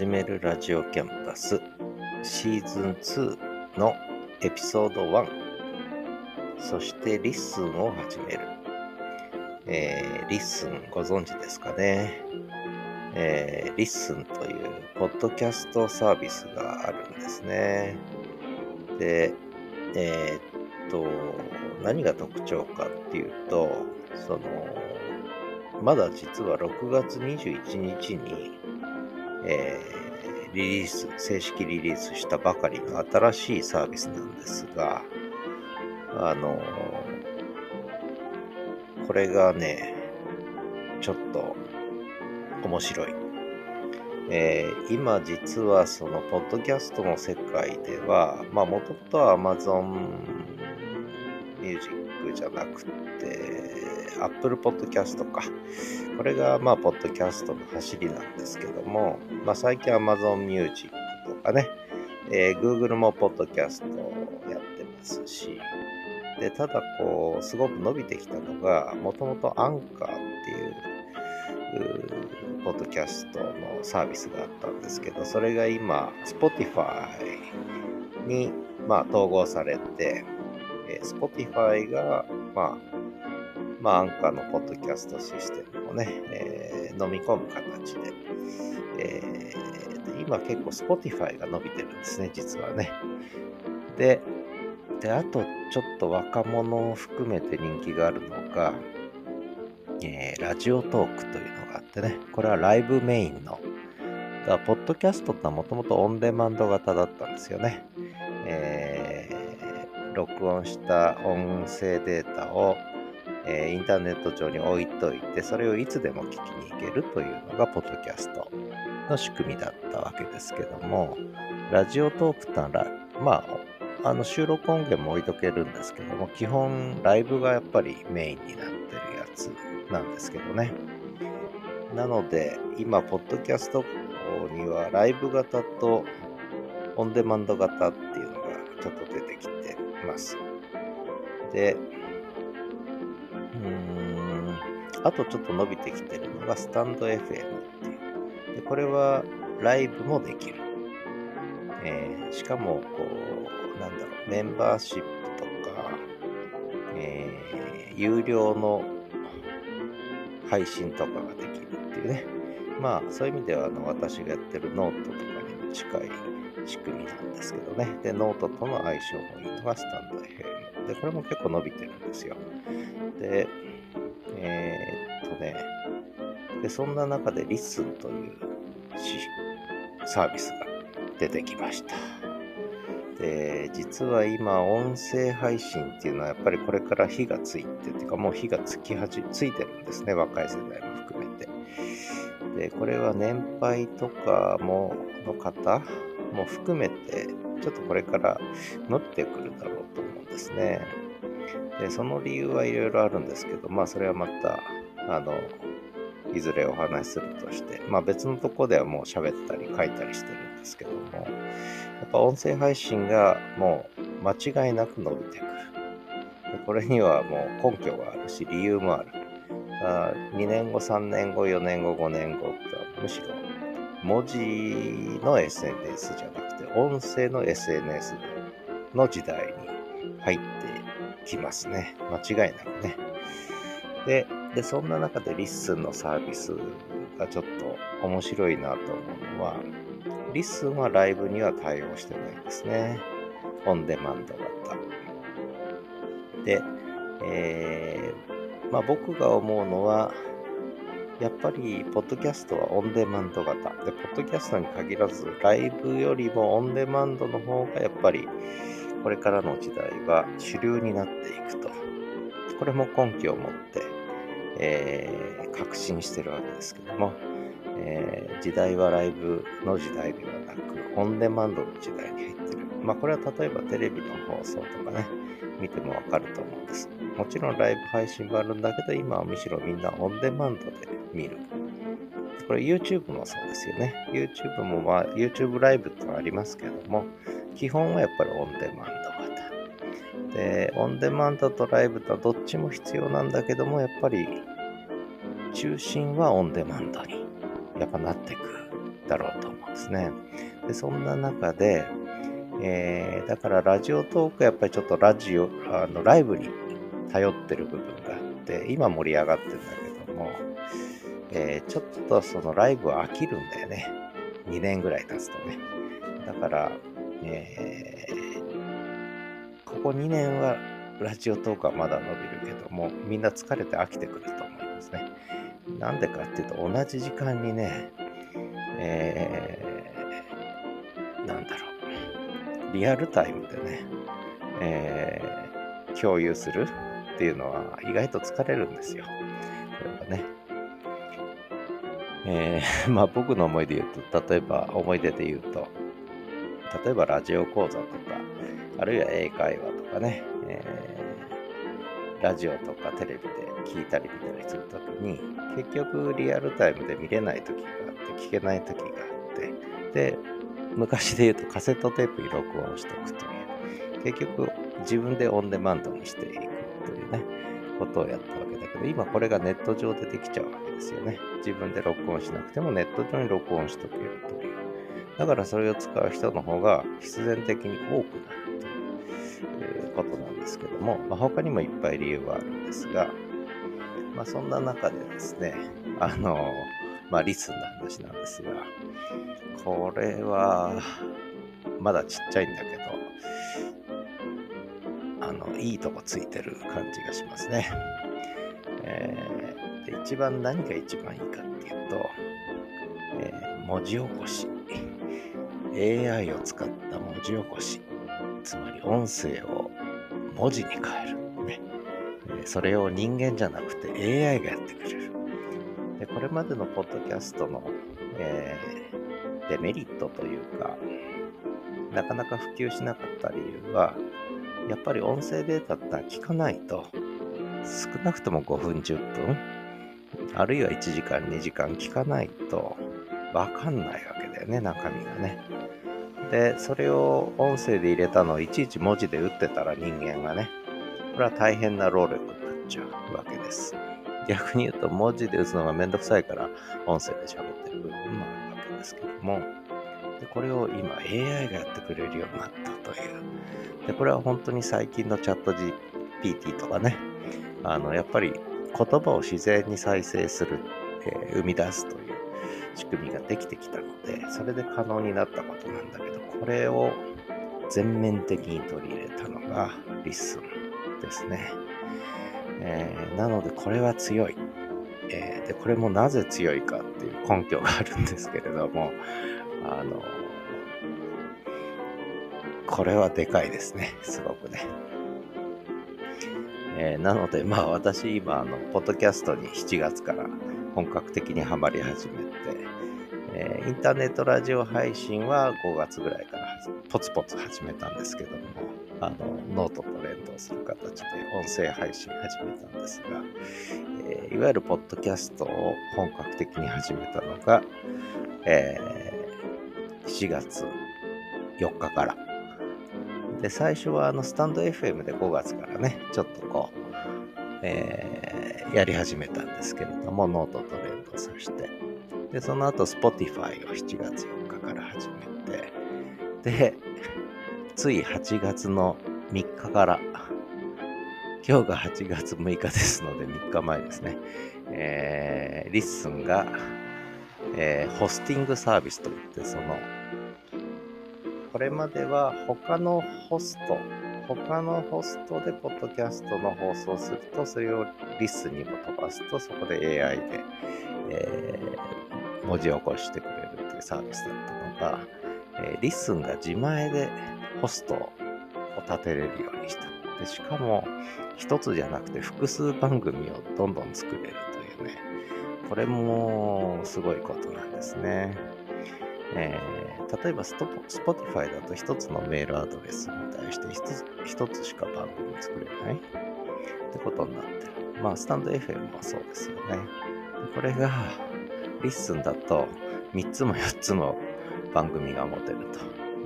始めるラジオキャンパスシーズン2のエピソード1そして LISTENを始める、えー、 LISTENご存知ですかね、えー、 LISTENというポッドキャストサービスがあるんですね。でえー、っと何が特徴かっていうとそのまだ実は6月21日に、えー、リリース、正式リリースしたばかりの新しいサービスなんですが、あのこれがね、ちょっと面白い。えー、今実はそのポッドキャストの世界では、まあもともとは Amazon Music じゃなくて、Apple Podcast か。これが、まあ、ポッドキャストの走りなんですけども、まあ、最近 Amazon Music とかね、えー、Google もポッドキャストやってますし、で、ただ、こう、すごく伸びてきたのが、もともとアンカーっていう、うポッドキャストのサービスがあったんですけど、それが今、Spotify に、まあ、統合されて、えー、Spotify が、まあ、まあ、アンカーのポッドキャストシステムをね、えー、飲み込む形で、えー、で今結構 Spotify が伸びてるんですね、実はね。で、であとちょっと若者を含めて人気があるのが、えー、ラジオトークというのがあってね、これはライブメインの、だポッドキャストってのはもともとオンデマンド型だったんですよね。えー、録音した音声データをえ、インターネット上に置いといて、それをいつでも聞きに行けるというのが、ポッドキャストの仕組みだったわけですけども、ラジオトークってのは、まあ、あの収録音源も置いとけるんですけども、基本ライブがやっぱりメインになってるやつなんですけどね。なので、今、ポッドキャストにはライブ型とオンデマンド型っていうのがちょっと出てきてます。で、あとちょっと伸びてきてるのがスタンド FM っていう。でこれはライブもできる。えー、しかも、こう、なんだろう、メンバーシップとか、えー、有料の配信とかができるっていうね。まあ、そういう意味では、あの、私がやってるノートとかにも近い仕組みなんですけどね。で、ノートとの相性もいいのがスタンド FM。で、これも結構伸びてるんですよ。で、えー、っとね、で、そんな中で LISTENというサービスが出てきました。で、実は今、音声配信っていうのはやっぱりこれから火がついて、っていうかもう火がつき始め、ついてるんですね、若い世代も含めて。で、これは年配とかも、の方も含めて、ちょっとこれから乗ってくるだろうと思うんですね。でその理由はいろいろあるんですけど、まあそれはまた、あの、いずれお話しするとして、まあ別のとこではもう喋ったり書いたりしてるんですけども、やっぱ音声配信がもう間違いなく伸びてくる。でこれにはもう根拠があるし、理由もある。あ2年後、3年後、4年後、5年後とむしろ文字の SNS じゃなくて音声の SNS の時代に入ってきますね。間違いなくね。で、でそんな中で LISTENのサービスがちょっと面白いなと思うのは、 LISTENはライブには対応してないんですね。オンデマンド型。で、えー、まあ僕が思うのは、やっぱり、ポッドキャストはオンデマンド型。で、ポッドキャストに限らず、ライブよりもオンデマンドの方がやっぱりこれからの時代は主流になっていくと。これも根拠を持って、えー、確信してるわけですけども、えー、時代はライブの時代ではなく、オンデマンドの時代に入ってる。まあこれは例えばテレビの放送とかね、見てもわかると思うんです。もちろんライブ配信もあるんだけど、今はむしろみんなオンデマンドで見る。これ YouTube もそうですよね。YouTube もまあ YouTube ライブってありますけども、基本はやっぱりオンデマン。で、オンデマンドとライブとはどっちも必要なんだけども、やっぱり中心はオンデマンドにやっぱなっていくだろうと思うんですね。でそんな中で、えー、だからラジオトークやっぱりちょっとラジオ、あのライブに頼ってる部分があって、今盛り上がってるんだけども、えー、ちょっとそのライブは飽きるんだよね。2年ぐらい経つとね。だから、えー、ここ2年はラジオトークはまだ伸びるけども、みんな疲れて飽きてくると思いますね。なんでかっていうと、同じ時間にね、えー、なんだろう、リアルタイムでね、えー、共有するっていうのは意外と疲れるんですよ。これはね。えー、まあ僕の思いで言うと、例えば思い出で言うと、例えばラジオ講座とか、あるいは英会話かね、えー、ラジオとかテレビで聞いたり見たりするときに、結局リアルタイムで見れない時があって、聞けない時があって、で、昔で言うとカセットテープに録音しておくという、結局自分でオンデマンドにしていくというね、ことをやったわけだけど、今これがネット上でできちゃうわけですよね。自分で録音しなくてもネット上に録音しとけるという。だからそれを使う人の方が必然的に多くなることなんですけども、まあ、他にもいっぱい理由はあるんですが、まあ、そんな中でですね、あの、まあ、リスンの話なんですが、これは、まだちっちゃいんだけど、あの、いいとこついてる感じがしますね。えー、で一番何が一番いいかっていうと、えー、文字起こし。AI を使った文字起こし。つまり音声を文字に変える。ね。それを人間じゃなくて AI がやってくれる。でこれまでのポッドキャストの、えー、デメリットというか、なかなか普及しなかった理由は、やっぱり音声データって聞かないと、少なくとも5分10分、あるいは1時間2時間聞かないとわかんないわけだよね、中身がね。で、それを音声で入れたのをいちいち文字で打ってたら人間がね、これは大変な労力になっちゃうわけです。逆に言うと文字で打つのがめんどくさいから音声で喋ってる部分もあるわけですけども、でこれを今 AI がやってくれるようになったという。で、これは本当に最近のチャット GPT とかね、あの、やっぱり言葉を自然に再生する、えー、生み出すという仕組みができてきたので、それで可能になったことなんだけど、これを全面的に取り入れたのがLISTENですね。えー、なのでこれは強い。えー、で、これもなぜ強いかっていう根拠があるんですけれども、あの、これはでかいですね。すごくね。えー、なので、まあ私今、あの、ポッドキャストに7月から本格的にはまり始めて、えー、インターネットラジオ配信は5月ぐらいからポツポツ始めたんですけども、あの、ノートと連動する形で音声配信始めたんですが、えー、いわゆるポッドキャストを本格的に始めたのが、えー、4月4日からで、最初はあのスタンド FM で5月からね、ちょっとこう、えー、やり始めたんですけれども、ノートと連動させて。で、その後 Spotify を7月4日から始めて、で、つい8月の3日から、今日が8月6日ですので3日前ですね、えー、 LISTENが、えー、ホスティングサービスといって、その、これまでは他のホスト、他のホストでポッドキャストの放送すると、それをリスにも飛ばすと、そこで AI で、えー、文字起こしてくれるというサービスだったのが、えー、リスンが自前でホストを立てれるようにした。でしかも、一つじゃなくて複数番組をどんどん作れるというね、これもすごいことなんですね。えー、例えばスト Spotify だと一つのメールアドレスに対して一つしか番組作れないってことになってる。まあ、 stand.fm もそうですよね。これが、 LISTENだと3つも4つも番組が持てると。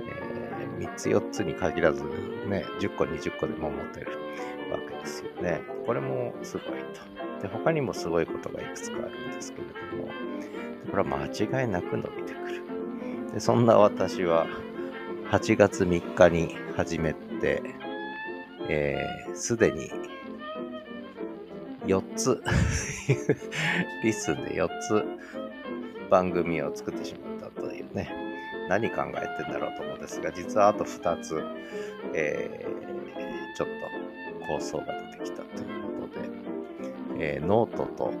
えー、3つ4つに限らずね、10個20個でも持てるわけですよね。これもすごいと。で、他にもすごいことがいくつかあるんですけれども、これは間違いなく伸びてくる。でそんな私は8月3日に始めて、す、で、に4つ LISTENで4つ番組を作ってしまったというね、何考えてんだろうと思うんですが、実はあと2つ、えー、ちょっと構想が出てきたということで、えー、ノートと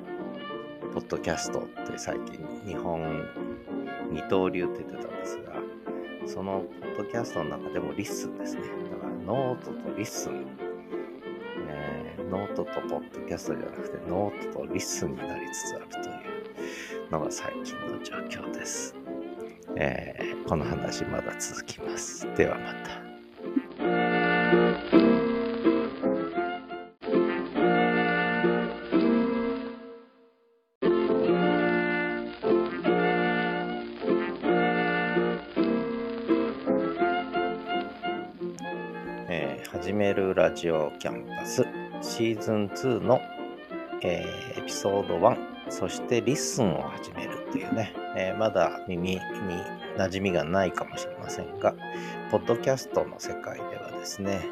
ポッドキャストって最近二本二刀流って言ってたんですが、そのポッドキャストの中でも LISTENですね。だからノートと LISTEN、えー、ノートとポッドキャストじゃなくてノートと LISTENになりつつあるというのが最近の状況です。えー、この話まだ続きます。ではまた。始めるラジオキャンパスシーズン2の、えー、エピソード1そして LISTENを始めるというね、えー、まだ耳に馴染みがないかもしれませんがポッドキャストの世界ではですね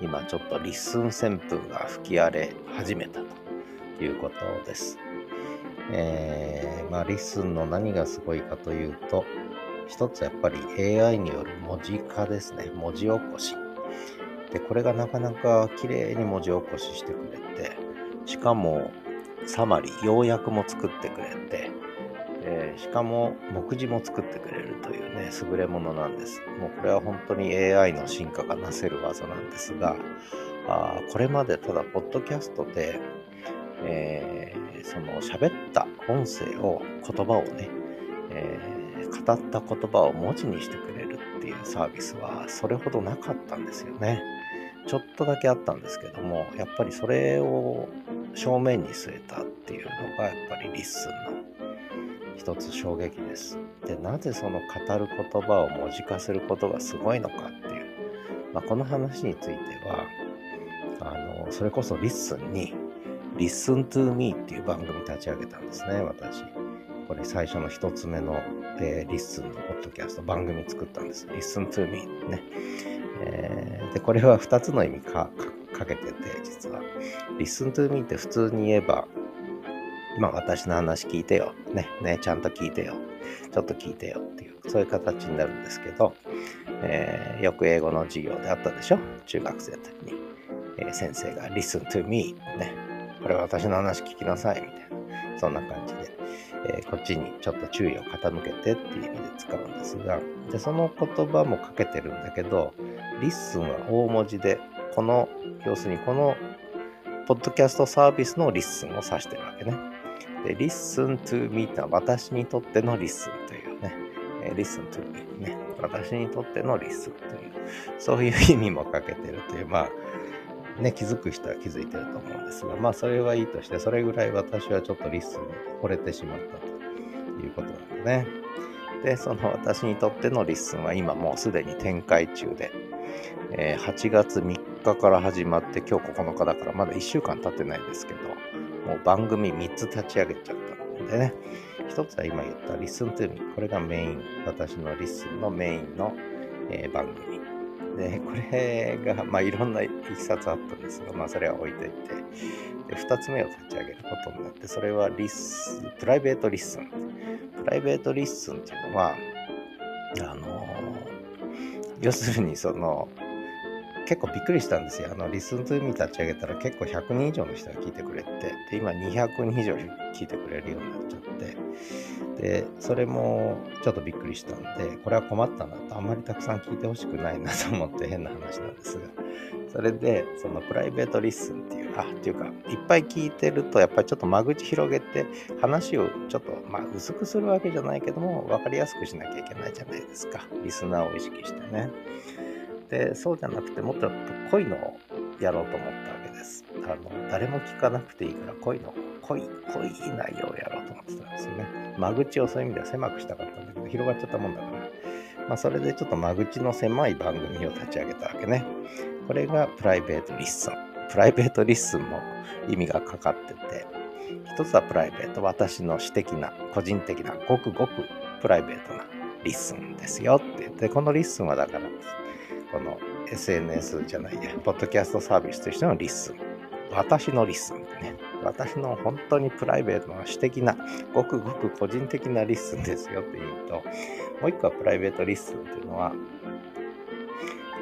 今ちょっと LISTEN旋風が吹き荒れ始めたということです、えー、まあ、 LISTENの何がすごいかというと一つやっぱり AI による文字化ですね。文字起こし。で、これがなかなか綺麗に文字起こししてくれて、しかもサマリー、要約も作ってくれて、えしかも目次も作ってくれるというね、優れものなんです。もうこれは本当に AI の進化がなせる技なんですが、あこれまでただ、ポッドキャストで、えー、その喋った音声を、言葉をね、えー、語った言葉を文字にしてくれるっていうサービスはそれほどなかったんですよね。ちょっとだけあったんですけども、やっぱりそれを正面に据えたっていうのが、やっぱり LISTEN の一つ衝撃です。で、なぜその語る言葉を文字化することがすごいのかっていう、まあ、この話については、あの、それこそ LISTEN に、Listen to Me っていう番組立ち上げたんですね、私。これ最初の一つ目の、えー、 LISTEN のポッドキャスト番組作ったんです。Listen to Me ね。えー、で、これは2つの意味かかけてて、実は。listen to me って普通に言えば、まあ私の話聞いてよ。ね、ね、ちゃんと聞いてよ。ちょっと聞いてよっていう、そういう形になるんですけど、えー、よく英語の授業であったでしょ？中学生の時に。えー、先生が listen to me ね。これ私の話聞きなさいみたいな。そんな感じで。えー、こっちにちょっと注意を傾けてっていう意味で使うんですが、でその言葉もかけてるんだけど、 LISTEN は大文字で、この、要するにこの、ポッドキャストサービスの LISTEN を指してるわけね。で、listen to me ってのは私にとっての LISTEN というね、えー、listen to me ね、私にとっての LISTEN という、そういう意味もかけてるという、まあ、ね、気づく人は気づいてると思うんですが、まあ、それはいいとして、それぐらい私はちょっと LISTEN に惚れてしまったということなんでね。で、その私にとっての LISTEN は今もうすでに展開中で、えー、8月3日から始まって今日9日だからまだ1週間経ってないですけど、もう番組3つ立ち上げちゃったのでね、一つは今言った Listen to Me。これがメイン、私の LISTEN のメインの、えー、番組。で、これが、まあいろんないきさつあったんですが、まあそれは置いといて、で、2つ目を立ち上げることになって、それはリス、 Private Listen。Private Listen っていうのは、あの要するにその、結構びっくりしたんですよ。あの、 Listen to Me 立ち上げたら結構100人以上の人が聞いてくれて、で、今200人以上聞いてくれるようになっちゃって、で、それもちょっとびっくりしたんで、これは困ったなと、あんまりたくさん聞いてほしくないなと思って変な話なんですが、それで、そのプライベートリッスンっていう、あ、っていうか、いっぱい聞いてると、やっぱりちょっと間口広げて、話をちょっと、まあ、薄くするわけじゃないけども、分かりやすくしなきゃいけないじゃないですか。リスナーを意識してね。でそうじゃなくてもっと濃いのをやろうと思ったわけですあの誰も聞かなくていいから濃いの濃い濃い内容をやろうと思ってたんですよね間口をそういう意味では狭くしたかったんだけど広がっちゃったもんだからまあ、それでちょっと間口の狭い番組を立ち上げたわけね。これが Private Listen。Private Listen も意味がかかってて、一つはプライベート、私の私的な、個人的な、ごくごくプライベートな LISTEN ですよって言って、この LISTEN はだから、この SNS じゃないや、ポッドキャストサービスとしての LISTEN。私の LISTEN ってね。私の本当にプライベートな私的な、ごくごく個人的な LISTEN ですよっていうと、もう一個は Private Listen っていうのは、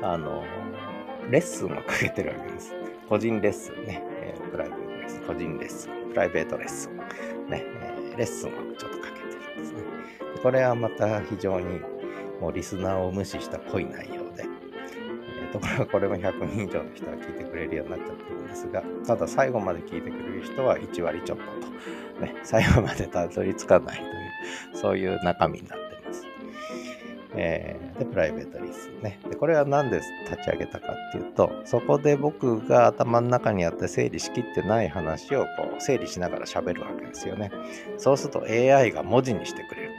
あの、レッスンをかけてるわけです。個人レッスンね。えー、プライベートレッスン、個人レッスン、プライベートレッスン。ね、えー、レッスンをちょっとかけてるんですね。これはまた非常にもうリスナーを無視したっぽい内容、ところがこれも100人以上の人が聞いてくれるようになっちゃってるんですが、ただ最後まで聞いてくれる人は1割ちょっとと、ね、最後までたどり着かないという、そういう中身になってます。えー、で、プライベートリスね。で、これは何で立ち上げたかっていうと、そこで僕が頭の中にあって整理しきってない話をこう整理しながら喋るわけですよね。そうすると AI が文字にしてくれる。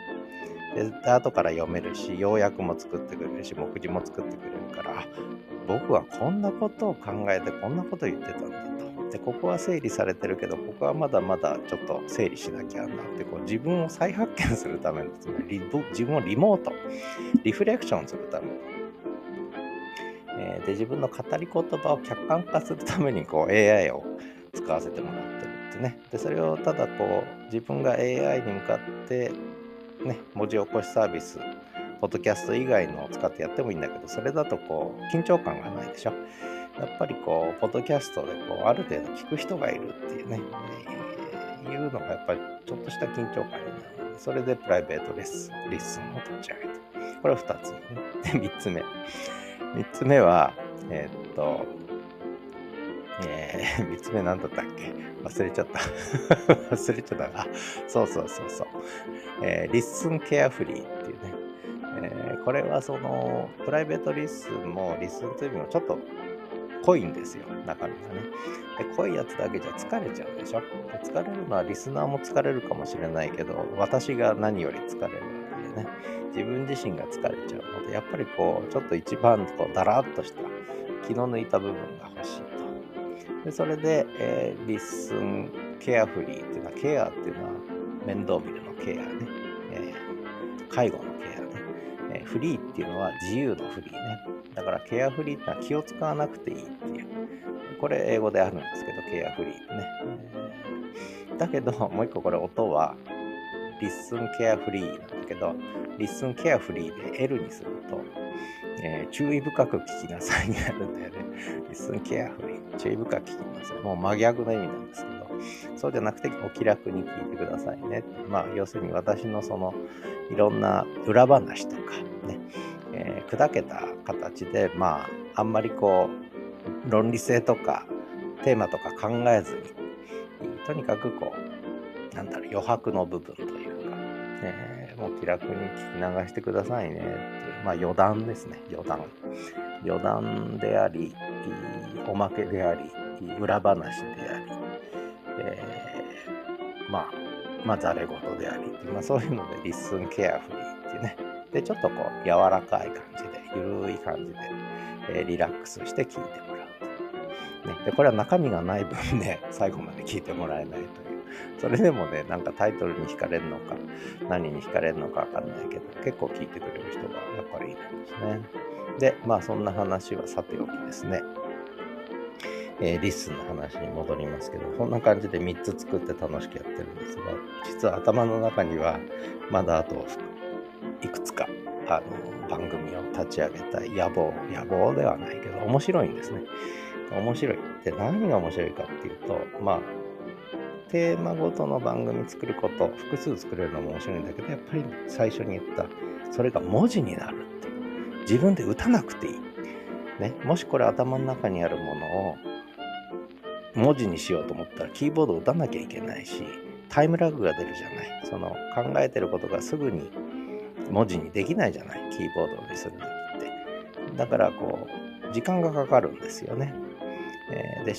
で、後から読めるし、要約も作ってくれるし、目次も作ってくれるから、僕はこんなことを考えてこんなこと言ってたんだと。で、ここは整理されてるけど、ここはまだまだちょっと整理しなきゃなって、こう自分を再発見するための、つまり自分をリモート、リフレクションするための、え、で、自分の語り言葉を客観化するために、こう AI を使わせてもらってるってね。で、それをただこう、自分が AI に向かってね、文字起こしサービス、ポッドキャスト以外のを使ってやってもいいんだけど、それだとこう、緊張感がないでしょ？やっぱりこう、ポッドキャストでこう、ある程度聞く人がいるっていうね、えー、いうのがやっぱりちょっとした緊張感になるで、それでプライベートレッスン、 Listen を立ち上げた。これは2つ目ね。で、3つ目。3つ目は、えー、っと、えー、3つ目何だったっけ？忘れちゃった。忘れちゃった。あ、そうそうそうそう。えー、 Listen Carefree っていうね。えー、これはその、 Private Listen も LISTEN というのもちょっと濃いんですよ、中身がね。で、濃いやつだけじゃ疲れちゃうでしょ。疲れるのはリスナーも疲れるかもしれないけど、私が何より疲れるわけでね。自分自身が疲れちゃうので、やっぱりこう、ちょっと一番こう、だらっとした気の抜いた部分が欲しいと。でそれで、えー、 Listen Carefree っていうのは、ケアっていうのは面倒見るのケアね、えー、介護の、え、フリーっていうのは自由のフリーね。だから carefree ってのは気を使わなくていいっていう。これ英語であるんですけど、 carefree ね。だけど、もう一個これ音は、 Listen Carefree なんだけど、 listen carefully で L にすると、えー、注意深く聞きなさいになるんだよね。 listen carefully。注意深く聞きなさい。もう真逆の意味なんですけど、そうじゃなくてお気楽に聞いてくださいね。まあ、要するに私のその、いろんな裏話とかね、えー、砕けた形で、まあ、あんまりこう、論理性とか、テーマとか考えずに、とにかくこう、なんだろう、余白の部分というか、ね、もう気楽に聞き流してくださいねっていう、まあ余談ですね、余談。余談であり、おまけであり、裏話であり、えー、まあ、まあ、ざれ言であり、まあ、そういうので、リッスンケアフリーっていうね。で、ちょっとこう、柔らかい感じで、ゆるい感じで、えー、リラックスして聞いてもらうと。ね、で、これは中身がない分ね、最後まで聞いてもらえないという。それでもね、なんかタイトルに惹かれるのか、何に惹かれるのかわかんないけど、結構聞いてくれる人がやっぱりいるんですね。で、まあそんな話はさておきですね。えー、リスの話に戻りますけど、こんな感じで3つ作って楽しくやってるんですが、実は頭の中にはまだあといくつかあの番組を立ち上げたい野望、野望ではないけど、面白いんですね。面白い。で、何が面白いかっていうと、まあ、テーマごとの番組作ること、複数作れるのも面白いんだけど、やっぱり最初に言った、それが文字になるっていう。自分で打たなくていい。ね、もしこれ頭の中にあるものを文字にしようと思ったらキーボードを打たなきゃいけないしタイムラグが出るじゃない。その考えてることがすぐに文字にできないじゃない。キーボードにする時って。だからこう時間がかかるんですよね、えー、で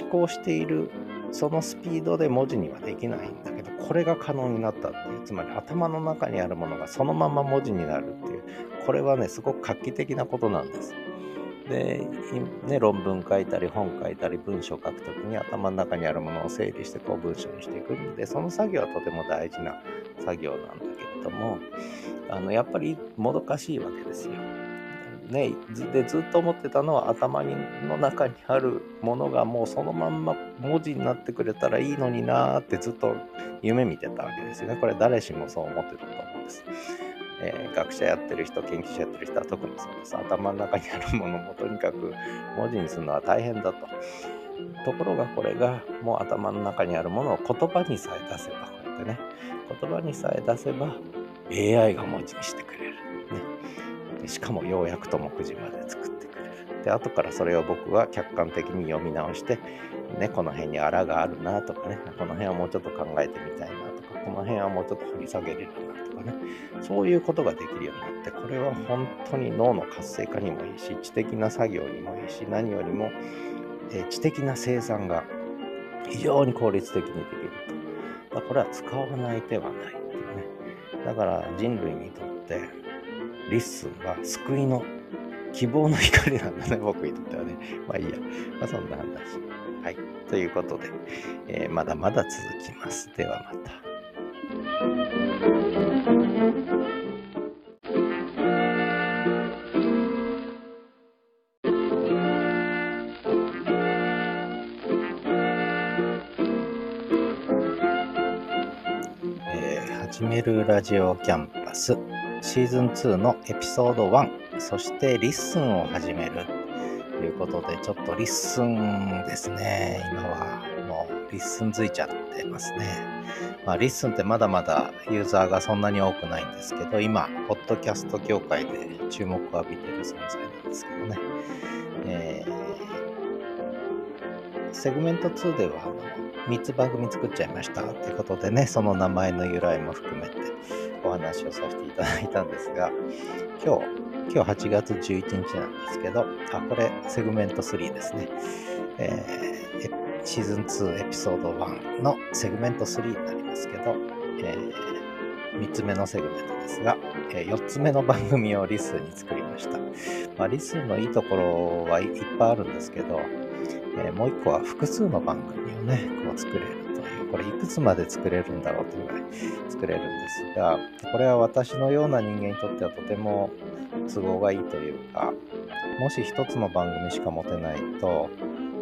思考しているそのスピードで文字にはできないんだけどこれが可能になったっていう。つまり頭の中にあるものがそのまま文字になるっていう。これはねすごく画期的なことなんです。で、ね、論文書いたり本書いたり文章書くときに頭の中にあるものを整理してこう文章にしていくんでその作業はとても大事な作業なんだけどどもあのやっぱりもどかしいわけですよ。ね、でずっと思ってたのは頭の中にあるものがもうそのまんま文字になってくれたらいいのになーってずっと夢見てたわけですよね。これ誰しもそう思ってたと思うんです。えー、学者やってる人、研究者やってる人は特にそうです。頭の中にあるものもとにかく文字にするのは大変だと。ところがこれがもう頭の中にあるものを言葉にさえ出せば、こうやってね、言葉にさえ出せば AI が文字にしてくれる。ね、しかも要約と目次まで作ってくれる。で、後からそれを僕は客観的に読み直して、ね、この辺にあらがあるなとかね、この辺はもうちょっと考えてみたいなとか、この辺はもうちょっと掘り下げれるなとかね、そういうことができるようになって、これは本当に脳の活性化にもいいし、知的な作業にもいいし、何よりも、え知的な生産が非常に効率的にできると。これは使わない手はないっていうね。だから人類にとって LISTEN は救いの希望の光なんだね、僕にとってはね。まあいいや。まあそんな話。はい。ということで、えー、まだまだ続きます。ではまた。始めるラジオキャンパス。シーズン2のエピソード1そして LISTEN を始める。ということでちょっと LISTEN ですね。今は。LISTEN づいちゃってますねまあ LISTEN ってまだまだユーザーがそんなに多くないんですけど今ポッドキャスト業界で注目を浴びてる存在なんですけどね、えー、セグメント2ではあの3つ番組作っちゃいましたということでね、その名前の由来も含めてお話をさせていただいたんですが、今日、今日8月11日なんですけど、あ、これセグメント3ですね。えー、シーズン2エピソード1のセグメント3になりますけど、えー、3つ目のセグメントですが、えー、4つ目の番組を LISTEN に作りました。まあ、 LISTEN のいいところはいっぱいあるんですけど、えー、もう1個は複数の番組をね、こう作れるという、これいくつまで作れるんだろうというぐらい作れるんですが、これは私のような人間にとってはとても都合がいいというか、もし1つの番組しか持てないと、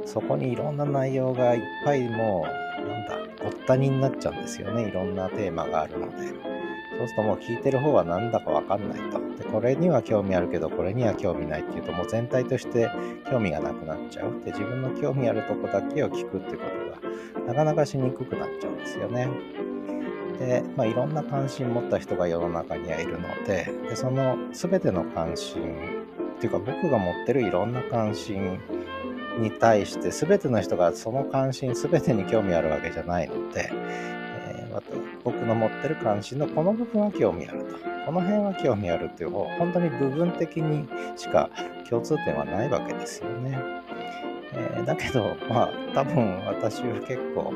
そこにいろんな内容がいっぱいもう、なんだ、ごったにになっちゃうんですよね。いろんなテーマがあるので。そうするともう聞いてる方はなんだかわかんないと。で、これには興味あるけど、これには興味ないっていうと、もう全体として興味がなくなっちゃう。で、自分の興味あるとこだけを聞くってことが、なかなかしにくくなっちゃうんですよね。で、まあ、いろんな関心持った人が世の中にはいるので、でその全ての関心、っていうか僕が持ってるいろんな関心に対して全ての人がその関心全てに興味あるわけじゃないので、え。また僕の持ってる関心のこの部分は興味あると。この辺は興味あるっていう方、本当に部分的にしか共通点はないわけですよね。えー、だけど、まあ、多分私は結構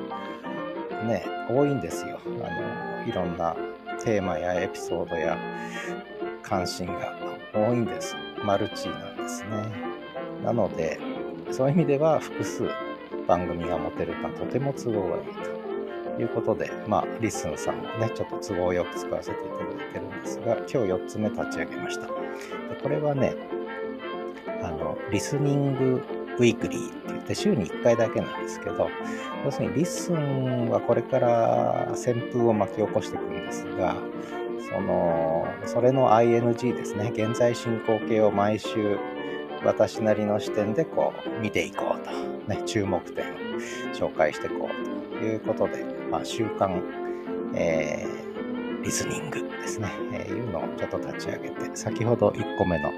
ね、多いんですよ。あの、いろんなテーマやエピソードや関心が多いんです。マルチなんですね。なので、そういう意味では複数番組が持てるととても都合がいいと。いうことで、まあ、 LISTEN さんもね、ちょっと都合よく使わせていただいてるんですが、今日4つ目立ち上げました。でこれはね、あの、 LISTENING Weekly って言って週に1回だけなんですけど、要するに LISTEN はこれから旋風を巻き起こしていくんですが、その、それの ING ですね、現在進行形を毎週私なりの視点でこう見ていこうと、ね、注目点を紹介していこうということで、まあ、週刊、えー、 LISTENING ですね、えー、いうのをちょっと立ち上げて、先ほど1個目の、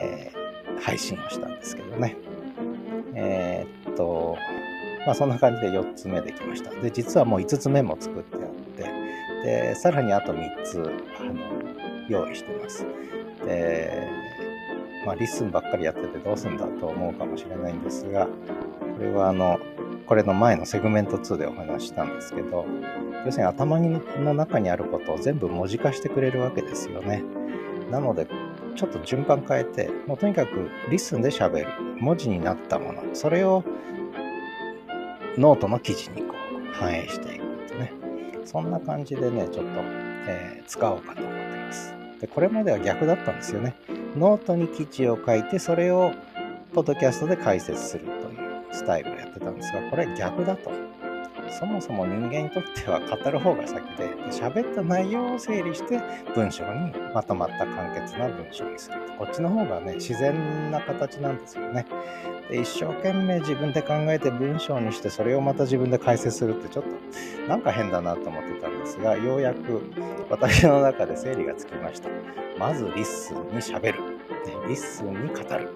えー、配信をしたんですけどね。えー、っと、まあそんな感じで4つ目できました。で、実はもう5つ目も作ってあって、で、さらにあと3つ、あの、用意してます。で、まあリスンばっかりやっててどうすんだと思うかもしれないんですが、これはあの、これの前のセグメント2でお話したんですけど、要するに頭の中にあることを全部文字化してくれるわけですよね。なので、ちょっと順番変えて、もうとにかく LISTEN で喋る。文字になったもの。それをノートの記事にこう反映していくってね。そんな感じでね、ちょっとえー、使おうかと思ってます。で、これまでは逆だったんですよね。ノートに記事を書いて、それをポッドキャストで解説するというスタイルをやってたんですが、これ逆だと。そもそも人間にとっては語る方が先で、喋った内容を整理して文章にまとまった簡潔な文章にすると。こっちの方がね、自然な形なんですよね。で一生懸命自分で考えて文章にしてそれをまた自分で解説するってちょっとなんか変だなと思ってたんですがようやく私の中で整理がつきました。まず LISTEN にしゃべる。 LISTEN に語る、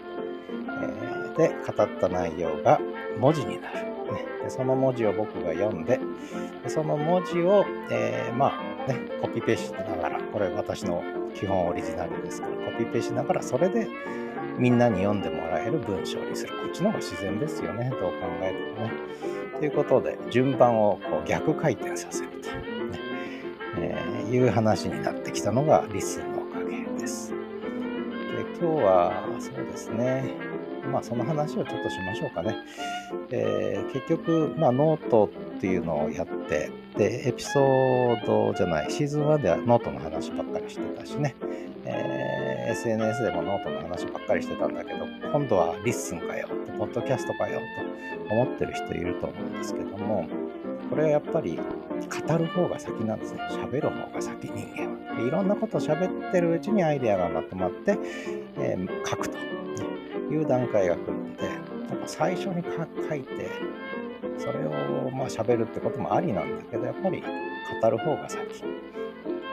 えー、で語った内容が文字になる、ね、でその文字を僕が読んででその文字を、えー、まあねコピペしながらこれ私の基本オリジナルですからコピペしながらそれでみんなに読んでもらえる文章にする。こっちの方が自然ですよね。どう考えてもね。ということで、順番をこう逆回転させると、ねえー、いう話になってきたのがリスのおかげです。で今日はそうですね。まあその話をちょっとしましょうかね。えー、結局、まあ、ノートっていうのをやって、で、エピソードじゃない、シーズン1ではノートの話ばっかりしてたしね。SNS でもノートの話ばっかりしてたんだけど、今度は LISTEN かよ、って、ポッドキャストかよと思ってる人いると思うんですけども、これはやっぱり語る方が先なんですね。喋る方が先、人間は。でいろんなことを喋ってるうちにアイデアがまとまって、えー、書くという段階が来るので、やっぱ最初に書いて、それをまあ喋るってこともありなんだけど、やっぱり語る方が先。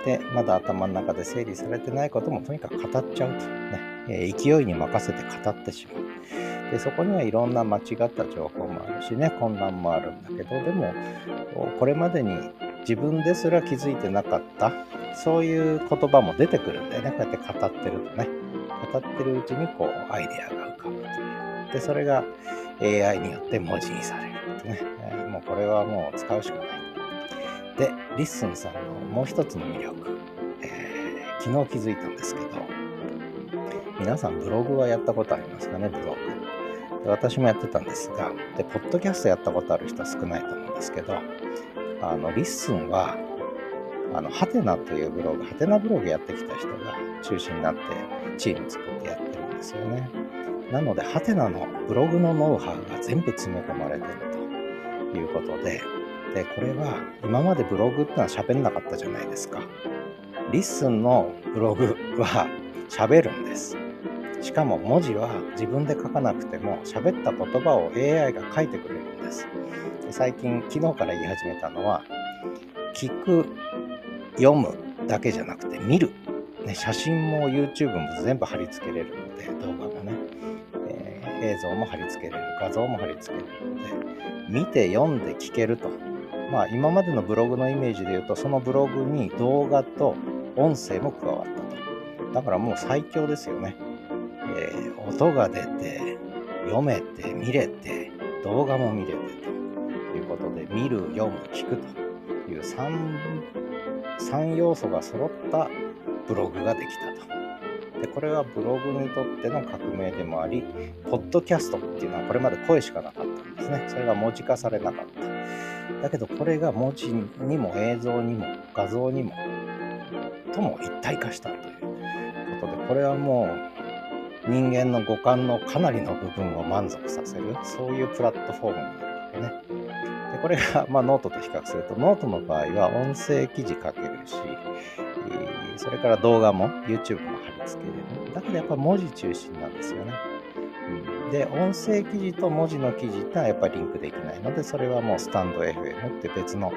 でまだ頭の中で整理されてないこともとにかく語っちゃうと。ね、え勢いに任せて語ってしまう。でそこにはいろんな間違った情報もあるしね混乱もあるんだけどでもこれまでに自分ですら気づいてなかったそういう言葉も出てくるんだよね。こうやって語ってるとね。語ってるうちにこうアイデアが浮かぶという。でそれが AI によって文字にされるとね、え、もうこれはもう使うしかで、 LISTEN さんのもう一つの魅力、えー、昨日気づいたんですけど、皆さんブログはやったことありますかね、ブログ。で私もやってたんですが、で、ポッドキャストやったことある人は少ないと思うんですけど、あの、 LISTEN は、あの、ハテナというブログ、ハテナブログやってきた人が中心になってチーム作ってやってるんですよね。なので、ハテナのブログのノウハウが全部詰め込まれてるということで、で、これは今までブログってのは喋んなかったじゃないですか。 LISTEN のブログは 喋るんです。しかも文字は自分で書かなくても喋った言葉を AI が書いてくれるんです。で最近昨日から言い始めたのは聞く、読むだけじゃなくて見る。ね、写真も YouTube も全部貼り付けれるので動画もね、えー、映像も貼り付けれる画像も貼り付けれるので見て読んで聞けるとまあ、今までのブログのイメージで言うと、そのブログに動画と音声も加わったと。だからもう最強ですよね。えー、音が出て、読めて、見れて、動画も見れてということで、見る、読む、聞くという 3, 3要素が揃ったブログができたと。でこれはブログにとっての革命でもあり、ポッドキャストっていうのはこれまで声しかなかったんですね。それが文字化されなかった。だけどこれが文字にも映像にも画像にもとも一体化したということでこれはもう人間の五感のかなりの部分を満足させるそういうプラットフォームになるわけね。でこれが、まあ、ノートと比較するとノートの場合は音声記事書けるしそれから動画も YouTube も貼り付けれるだけどやっぱ文字中心なんですよね。で、音声記事と文字の記事ってはやっぱりリンクできないので、それはもうスタンド FM って別の、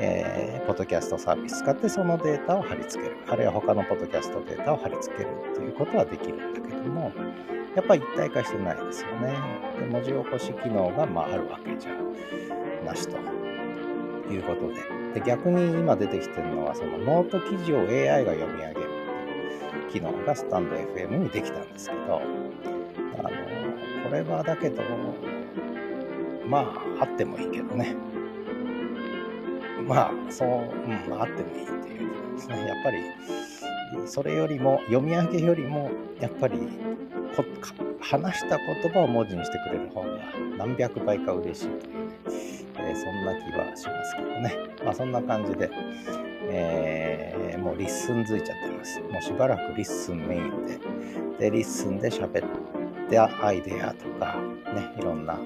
えー、ポッドキャストサービス使ってそのデータを貼り付ける。あるいは他のポッドキャストデータを貼り付けるということはできるんだけども、やっぱり一体化してないですよね。で文字起こし機能がまああるわけじゃなしということで。で逆に今出てきてるのは、そのノート記事を AI が読み上げる機能がスタンド FM にできたんですけど、あのれはだけど、まあ、あってもいいけどね。まあ、そう、うん、あ、ってもいいっていうことですね。やっぱり、それよりも、読み上げよりも、やっぱりこ、話した言葉を文字にしてくれる方が何百倍か嬉しいというね、えー、そんな気はしますけどね。まあそんな感じで、えー、もう LISTEN づいちゃってます。もうしばらく LISTEN メインで、で、リッスンで喋ってたアイデアとか、ね、いろんな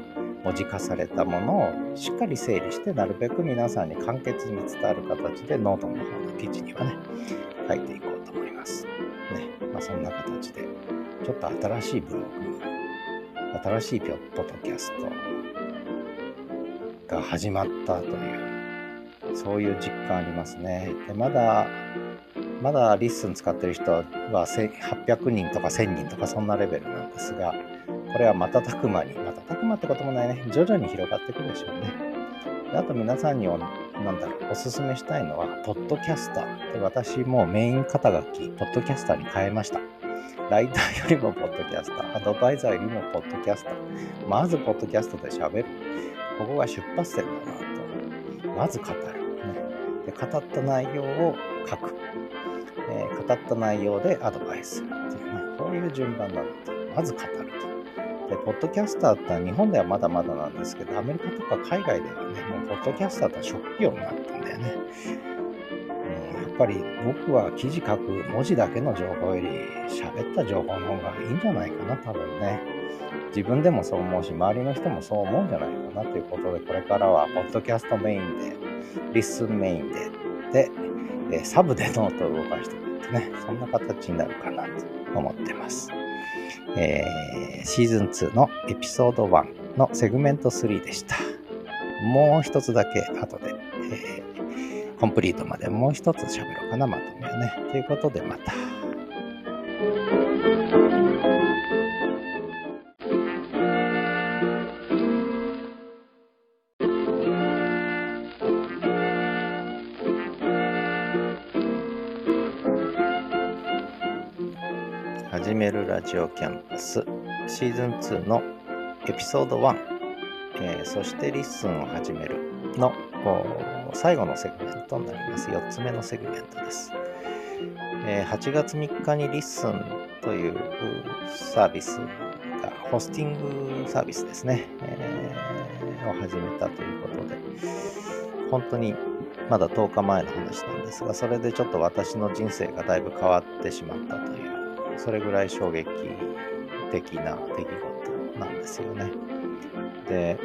文字化されたものをしっかり整理して、なるべく皆さんに簡潔に伝わる形でノートの方の記事にはね、書いていこうと思います。ね、まあそんな形で、ちょっと新しいブログ、新しいポッドキャストが始まったというそういう実感ありますね。でまだ、まだ LISTEN 使ってる人は800人とか1000人とかそんなレベルなんですが、これは瞬く間に、瞬く間ってこともないね、徐々に広がっていくでしょうね。であと皆さんには、なんだろう、おすすめしたいのは、ポッドキャスター。で私もメイン肩書き、ポッドキャスターに変えました。ライターよりもポッドキャスター、アドバイザーよりもポッドキャスター。まずポッドキャストで喋る。ここが出発点だなと。まず語る。で語った内容を書く、えー、語った内容でアドバイスっていうね、こういう順番なんだと。まず語ると。で、ポッドキャスターって日本ではまだまだなんですけど、アメリカとか海外ではね、もうポッドキャスターって職業になってんだよね。うん、やっぱり僕は記事書く文字だけの情報より喋った情報の方がいいんじゃないかな、多分ね。自分でもそう思うし、周りの人もそう思うんじゃないかなということで、これからはポッドキャストメインで LISTEN メインで、で、えサブでノートを動かしていくってね、そんな形になるかなと思ってます。えー、シーズン2のエピソード1のセグメント3でした。もう一つだけ後で、えー、コンプリートまでもう一つ喋ろうかな、まとめをね。ということでまた。めるラジオキャンパスシーズン2のエピソード1、えー、そして LISTEN を始めるの最後のセグメントになります。4つ目のセグメントです、えー、8月3日に LISTEN というサービスがホスティングサービスですね、えー、を始めたということで本当にまだ10日前の話なんですがそれでちょっと私の人生がだいぶ変わってしまったというそれぐらい衝撃的な出来事なんですよね。で、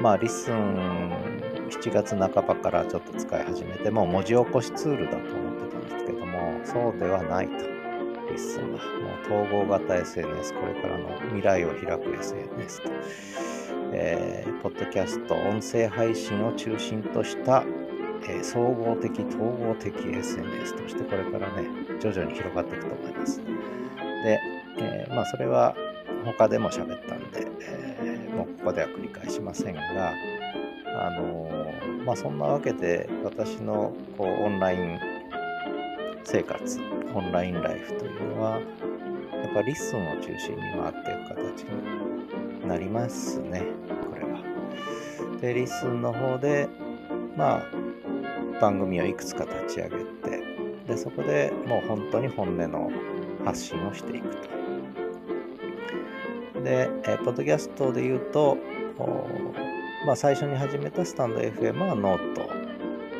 まあ、 LISTEN 7月半ばからちょっと使い始めて、もう文字起こしツールだと思ってたんですけども、そうではないと。 LISTEN はもう統合型 SNS、これからの未来を開く SNS と、えー、ポッドキャスト、音声配信を中心とした、えー、総合的、統合的 SNS としてこれからね、徐々に広がっていくと思います。で、えー、まあそれは他でも喋ったんで、えー、もうここでは繰り返しませんが、あのー、まあそんなわけで私のこうオンライン生活、オンラインライフというのは、やっぱ LISTEN を中心に回っていく形になりますね、これは。で、 LISTEN の方で、まあ、番組をいくつか立ち上げて、で、そこでもう本当に本音の発信をしていくと。で、えー、ポッドキャストで言うと、まあ、最初に始めたスタンド FM はノート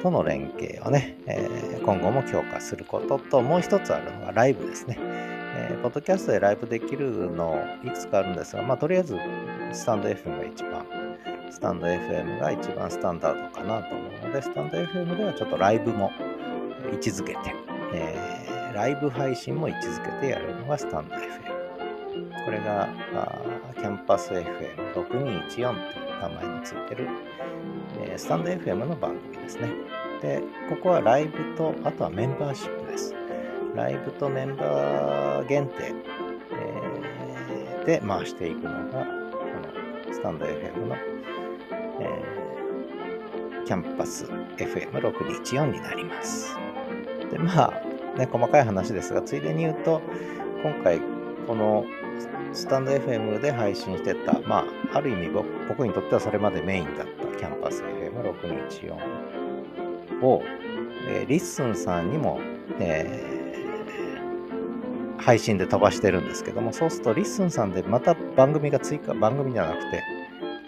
との連携をね、えー、今後も強化することと、もう一つあるのがライブですね。えー、ポッドキャストでライブできるのいくつかあるんですが、まあ、とりあえずスタンド FM が一番、スタンド FM が一番スタンダードかなと思うので、スタンド FM ではちょっとライブも位置づけて、えーライブ配信も位置づけてやるのがスタンド FM。これがあキャンパス FM6214 という名前についてる、えー、スタンド FM の番組ですね。で、ここはライブと、あとはメンバーシップです。ライブとメンバー限定、えー、で回していくのが、この stand.fm の、えー、キャンパス FM6214 になります。で、まあ、ね、細かい話ですが、ついでに言うと、今回、このスタンド FM で配信してた、まあ、ある意味僕にとってはそれまでメインだったキャンパス FM6214 を、えー、 LISTEN さんにも、えー、配信で飛ばしてるんですけども、そうすると LISTEN さんでまた番組が追加、番組じゃなくて、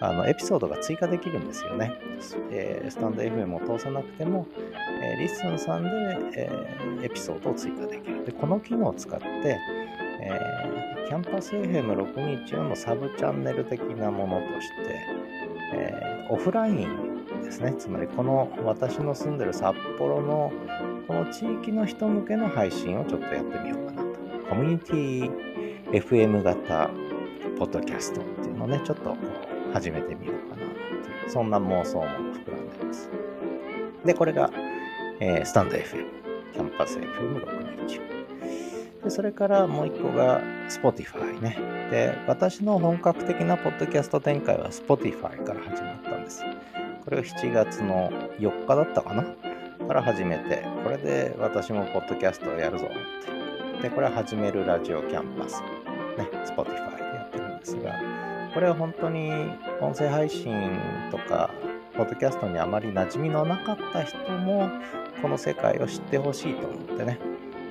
あのエピソードが追加できるんですよね。えー、スタンド FM を通さなくても、えー、 LISTEN さんで、えー、エピソードを追加できる。で、この機能を使って、えー、キャンパス FM624 のサブチャンネル的なものとして、えー、オフラインですね。つまり、この私の住んでる札幌のこの地域の人向けの配信をちょっとやってみようかなと。コミュニティ FM 型ポッドキャストっていうのをね、ちょっと始めてみようかなっていう、そんな妄想も膨らんでます。で、これが、えー、スタンド FM、キャンパス FM621。で、それからもう一個が Spotify ね。で、私の本格的なポッドキャスト展開は Spotify から始まったんです。これが7月の4日だったかな？から始めて、これで私もポッドキャストをやるぞって。で、これは始めるラジオキャンパス。ね、Spotify でやってるんですが、これは本当に音声配信とか、ポッドキャストにあまり馴染みのなかった人も、この世界を知ってほしいと思ってね、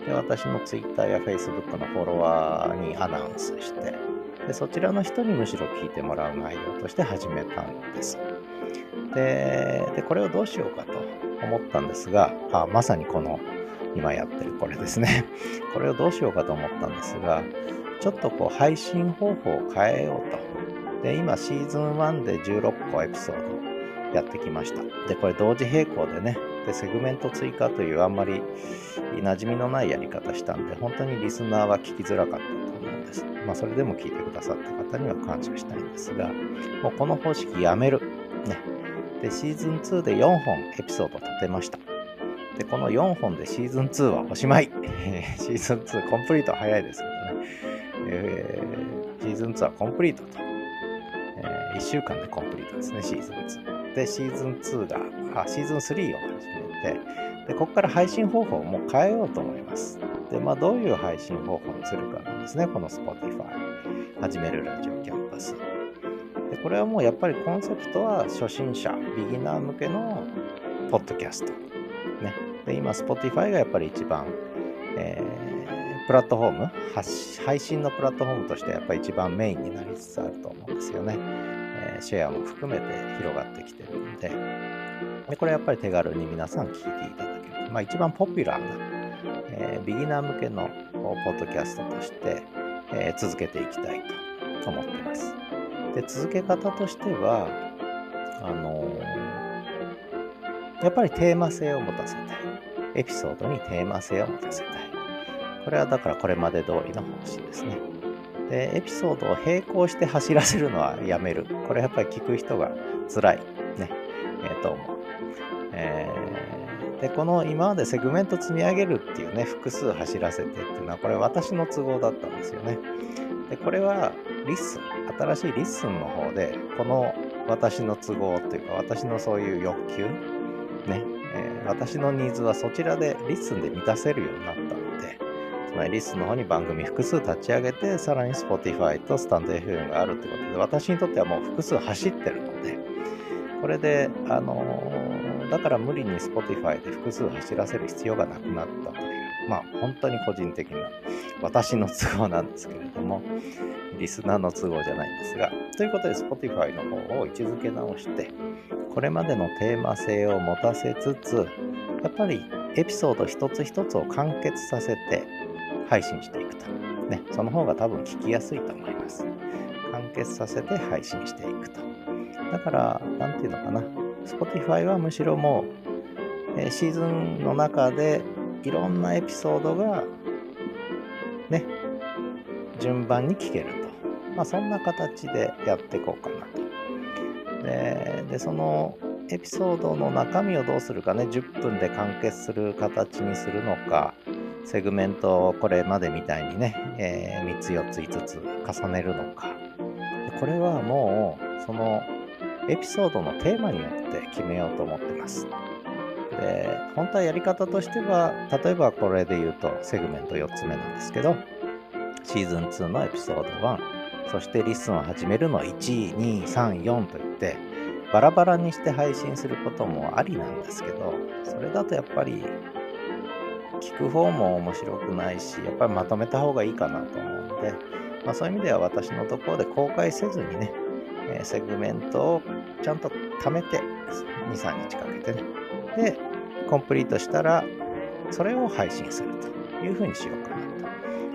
で私の Twitter や Facebook のフォロワーにアナウンスしてでそちらの人にむしろ聞いてもらう内容として始めたんです。ででこれをどうしようかと思ったんですがあまさにこの今やってるこれですね。これをどうしようかと思ったんですが ちょっとこう配信方法を変えようとで今シーズン1で16個エピソードやってきましたでこれ同時並行でねでセグメント追加というあんまり馴染みのないやり方したんで、本当にリスナーは聞きづらかったと思うんです。まあ、それでも聞いてくださった方には感謝したいんですが、もうこの方式やめる。ね。で、シーズン2で4本エピソード立てました。で、この4本でシーズン2はおしまい。シーズン2コンプリート早いですけどね。えー、シーズン2はコンプリートと。1週間でコンプリートですね、シーズン2。で、シーズン2が、あ、シーズン3を始めて、で、ここから配信方法をもう変えようと思います。で、まあ、どういう配信方法にするかなんですね。この Spotify。始めるラジオキャンパス。で、これはもうやっぱりコンセプトは初心者、ビギナー向けのポッドキャスト。ね。で、今 Spotify がやっぱり一番、えー、プラットフォーム配信のプラットフォームとしてやっぱり一番メインになりつつあると思うんですよね。シェアも含めて広がってきてるんで。で、これやっぱり手軽に皆さん聞いていただけるまあ、一番ポピュラーな、えー、ビギナー向けのポッドキャストとして、えー、続けていきたいと思ってます。で、続け方としては、あの、やっぱりテーマ性を持たせたい。エピソードにテーマ性を持たせたい。これはだからこれまで通りの方針ですね。で、エピソードを並行して走らせるのはやめる。これやっぱり聞く人が辛い。ね。えー、と思う。えーで、この今までセグメント積み上げるっていうね、複数走らせてっていうのは、これ私の都合だったんですよね。で、これは LISTEN、新しい LISTEN の方で、この私の都合というか、私のそういう欲求、ね、えー、私のニーズはそちらで LISTEN で満たせるようになっ、つまり LISTEN の方に番組複数立ち上げて、さらに Spotify とスタンド FM があるってことで、私にとってはもう複数走ってるので、これで、あのーだから無理に Spotify で複数走らせる必要がなくなったという、まあ本当に個人的な私の都合なんですけれども、リスナーの都合じゃないんですが、ということで Spotify の方を位置づけ直して、これまでのテーマ性を持たせつつ、やっぱりエピソード一つ一つを完結させて配信していくと。ね、その方が多分聞きやすいと思います。完結させて配信していくと。だから、なんていうのかな。Spotify はむしろもう、え、シーズンの中でいろんなエピソードがね、順番に聞けると。まあそんな形でやっていこうかなと。で、でそのエピソードの中身をどうするかね、10分で完結する形にするのか、セグメントをこれまでみたいにね、えー、3つ4つ5つ重ねるのか。これはもう、そのエピソードのテーマによって決めようと思ってます。で、本当はやり方としては、例えばこれで言うとセグメント4つ目なんですけど、シーズン2のエピソード1、そして LISTEN を始めるの1、2、3、4といって、バラバラにして配信することもありなんですけど、それだとやっぱり聞く方も面白くないし、やっぱりまとめた方がいいかなと思うので、まあ、そういう意味では私のところで公開せずにね、セグメントをちゃんと貯めて、2、3日かけてね。で、コンプリートしたら、それを配信するというふうにしようかなと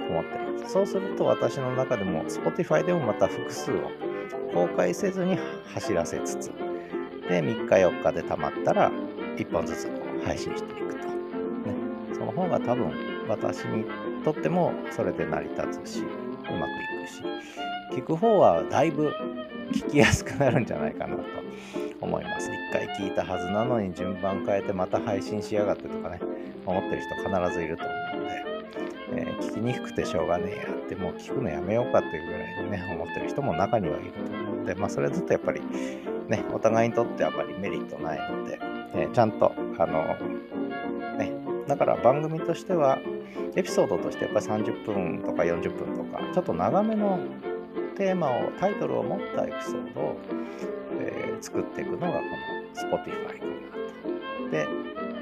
思ってます。そうすると私の中でも Spotify でもまた複数を公開せずに走らせつつ、で、3日4日で溜まったら1本ずつ配信していく。の方が多分私にとってもそれで成り立つし、うまくいくし、聞く方はだいぶ聞きやすくなるんじゃないかなと思います。一回聞いたはずなのに順番変えてまた配信しやがってとかね、思ってる人必ずいると思うので、えー、聞きにくくてしょうがねえやって、もう聞くのやめようかっていうぐらいにね、思ってる人も中にはいると思うので、まあそれずっとやっぱりね、お互いにとってあまりメリットないので、えー、ちゃんと、あの、だから番組としては、エピソードとしてやっぱり30分とか40分とか、ちょっと長めのテーマを、タイトルを持ったエピソードを、えー、作っていくのがこの Spotify かなと。で、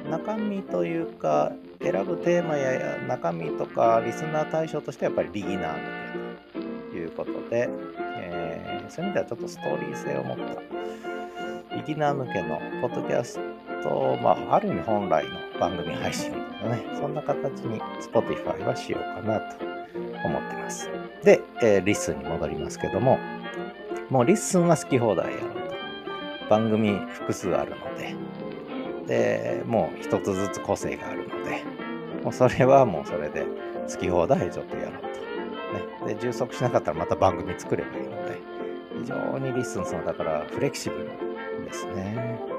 中身というか、選ぶテーマや中身とかリスナー対象としてはやっぱりビギナー向けということで、えー、そういう意味ではちょっとストーリー性を持ったビギナー向けのポッドキャスト、まあ、ある意味本来の番組配信のね、そんな形に Spotify はしようかなと思ってます。で、えー、 LISTEN に戻りますけども、もう LISTEN は好き放題やろうと。番組複数あるので、で、もう一つずつ個性があるので、もうそれはもうそれで好き放題ちょっとやろうと。ね、で、充足しなかったらまた番組作ればいいので、非常に LISTEN さんだからフレキシブルですね。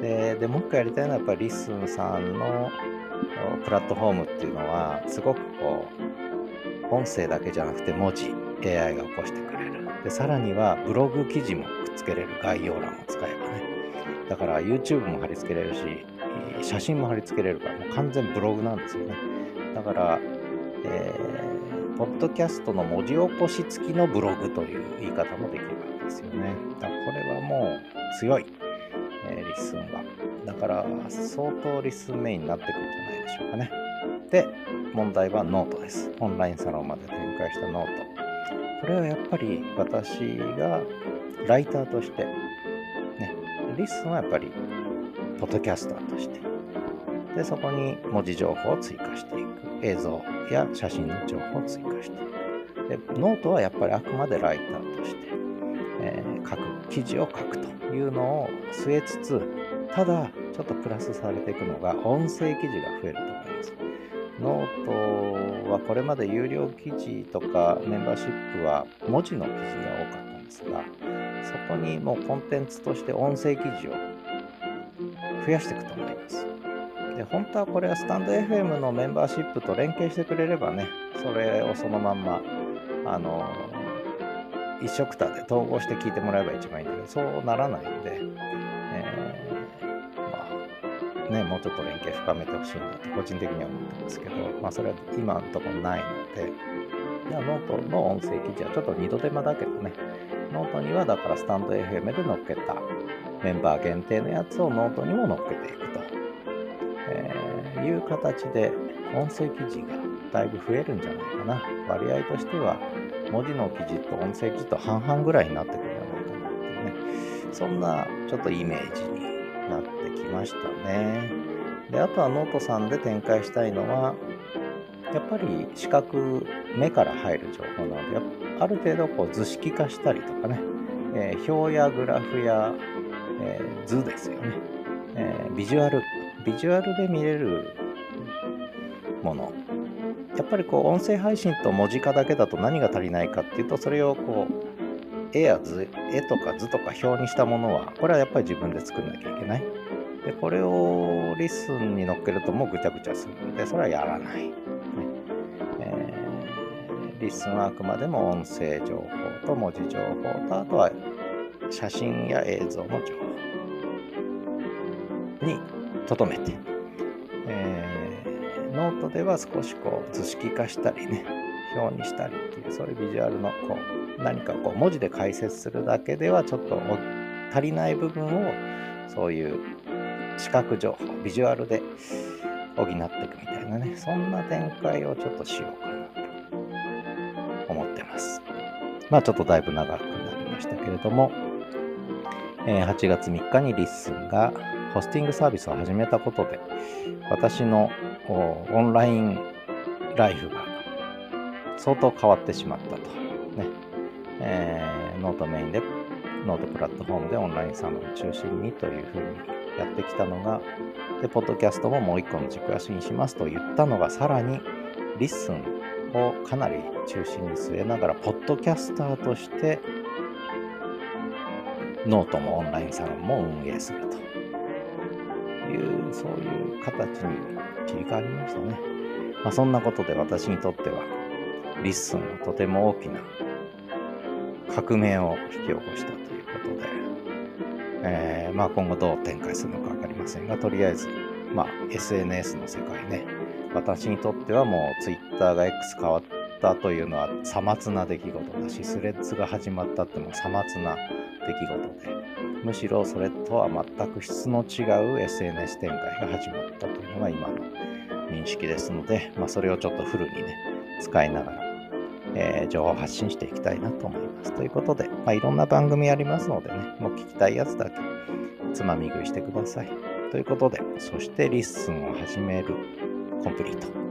で、でもう一回やりたいのはやっぱり LISTEN さんのプラットフォームっていうのは、すごくこう、音声だけじゃなくて文字、AI が起こしてくれる。で、さらにはブログ記事もくっつけれる概要欄を使えばね。だから YouTube も貼り付けれるし、写真も貼り付けれるから、もう完全ブログなんですよね。だから、えー、ポッドキャストの文字起こし付きのブログという言い方もできるわけですよね。だからこれはもう強い、えー、 LISTEN は。だから相当 LISTEN メインになってくるんじゃないでしょうかね。で、問題はノートです。オンラインサロンまで展開した note。これはやっぱり私がライターとしてね LISTEN はやっぱり、ポッドキャスターとして、で、そこに文字情報を追加していく。映像や写真の情報を追加していく。で、ノートはやっぱりあくまでライターとして、えー、書く、記事を書くというのを据えつつ、ただ、ちょっとプラスされていくのが、音声記事が増えると思います。ノートはこれまで有料記事とかメンバーシップは文字の記事が多かったんですが、そこにもうコンテンツとして音声記事を増やしていくと思います。で、本当はこれはスタンド FM のメンバーシップと連携してくれればね、それをそのまんま、あの、一緒くたで統合して聞いてもらえば一番いいんだけど、そうならないんで、えー、まあ、ね、もうちょっと連携深めてほしいなと個人的には思ってますけど、まあそれは今のところないので、ノートの音声記事はちょっと二度手間だけどね、ノートにはだからスタンド FM で載っけたメンバー限定のやつをノートにも載っけていくと、えー、いう形で音声記事がだいぶ増えるんじゃないかな。割合としては文字の記事と音声記事と半々ぐらいになってくるんじゃないかなっていうね。そんなちょっとイメージになってきましたね。で、あとはノートさんで展開したいのは、やっぱり視覚、目から入る情報なので、ある程度こう図式化したりとかね、えー、表やグラフや、えー、図ですよね、えー、ビジュアル、ビジュアルで見れるもの。やっぱりこう音声配信と文字化だけだと何が足りないかっていうと、それをこう絵や図、絵とか図とか表にしたものは、これはやっぱり自分で作んなきゃいけない。で、これをリスンに乗っけるともうぐちゃぐちゃするので、それはやらない。ねえーリスンはあくまでも音声情報と文字情報とあとは写真や映像の情報に留めて、では少しこう図式化したりね表にしたりっていうそういうビジュアルのこう何かこう文字で解説するだけではちょっと足りない部分をそういう視覚情報ビジュアルで補っていくみたいなねそんな展開をちょっとしようかなと思ってます。まあちょっとだいぶ長くなりまましたけれども、えー8月3日に LISTEN がホスティングサービスを始めたことで、私のオンラインライフが相当変わってしまったと。ねえーノートメインで、ノートプラットフォームでオンラインサロンを中心にというふうにやってきたのが、で、ポッドキャストももう一個の軸足にしますと言ったのが、さらに LISTEN をかなり中心に据えながら、ポッドキャスターとして、ノートもオンラインサロンも運営すると、そういう形に切り替わりましたね。まあ、そんなことで私にとっては、 LISTEN はとても大きな革命を引き起こしたということで、えーまあ、今後どう展開するのか分かりませんが、とりあえず、まあ、SNS の世界ね、私にとってはもう Twitter が X 変わったというのはさまつな出来事だし、 Threads が始まったってもさまつな出来事で、むしろそれとは全く質の違う SNS 展開が始まったというのが今の認識ですので、まあ、それをちょっとフルにね、使いながら、えー情報発信していきたいなと思います。ということで、まあ、いろんな番組ありますのでね、もう聞きたいやつだけつまみ食いしてください。ということで、そして LISTEN を始めるコンプリート。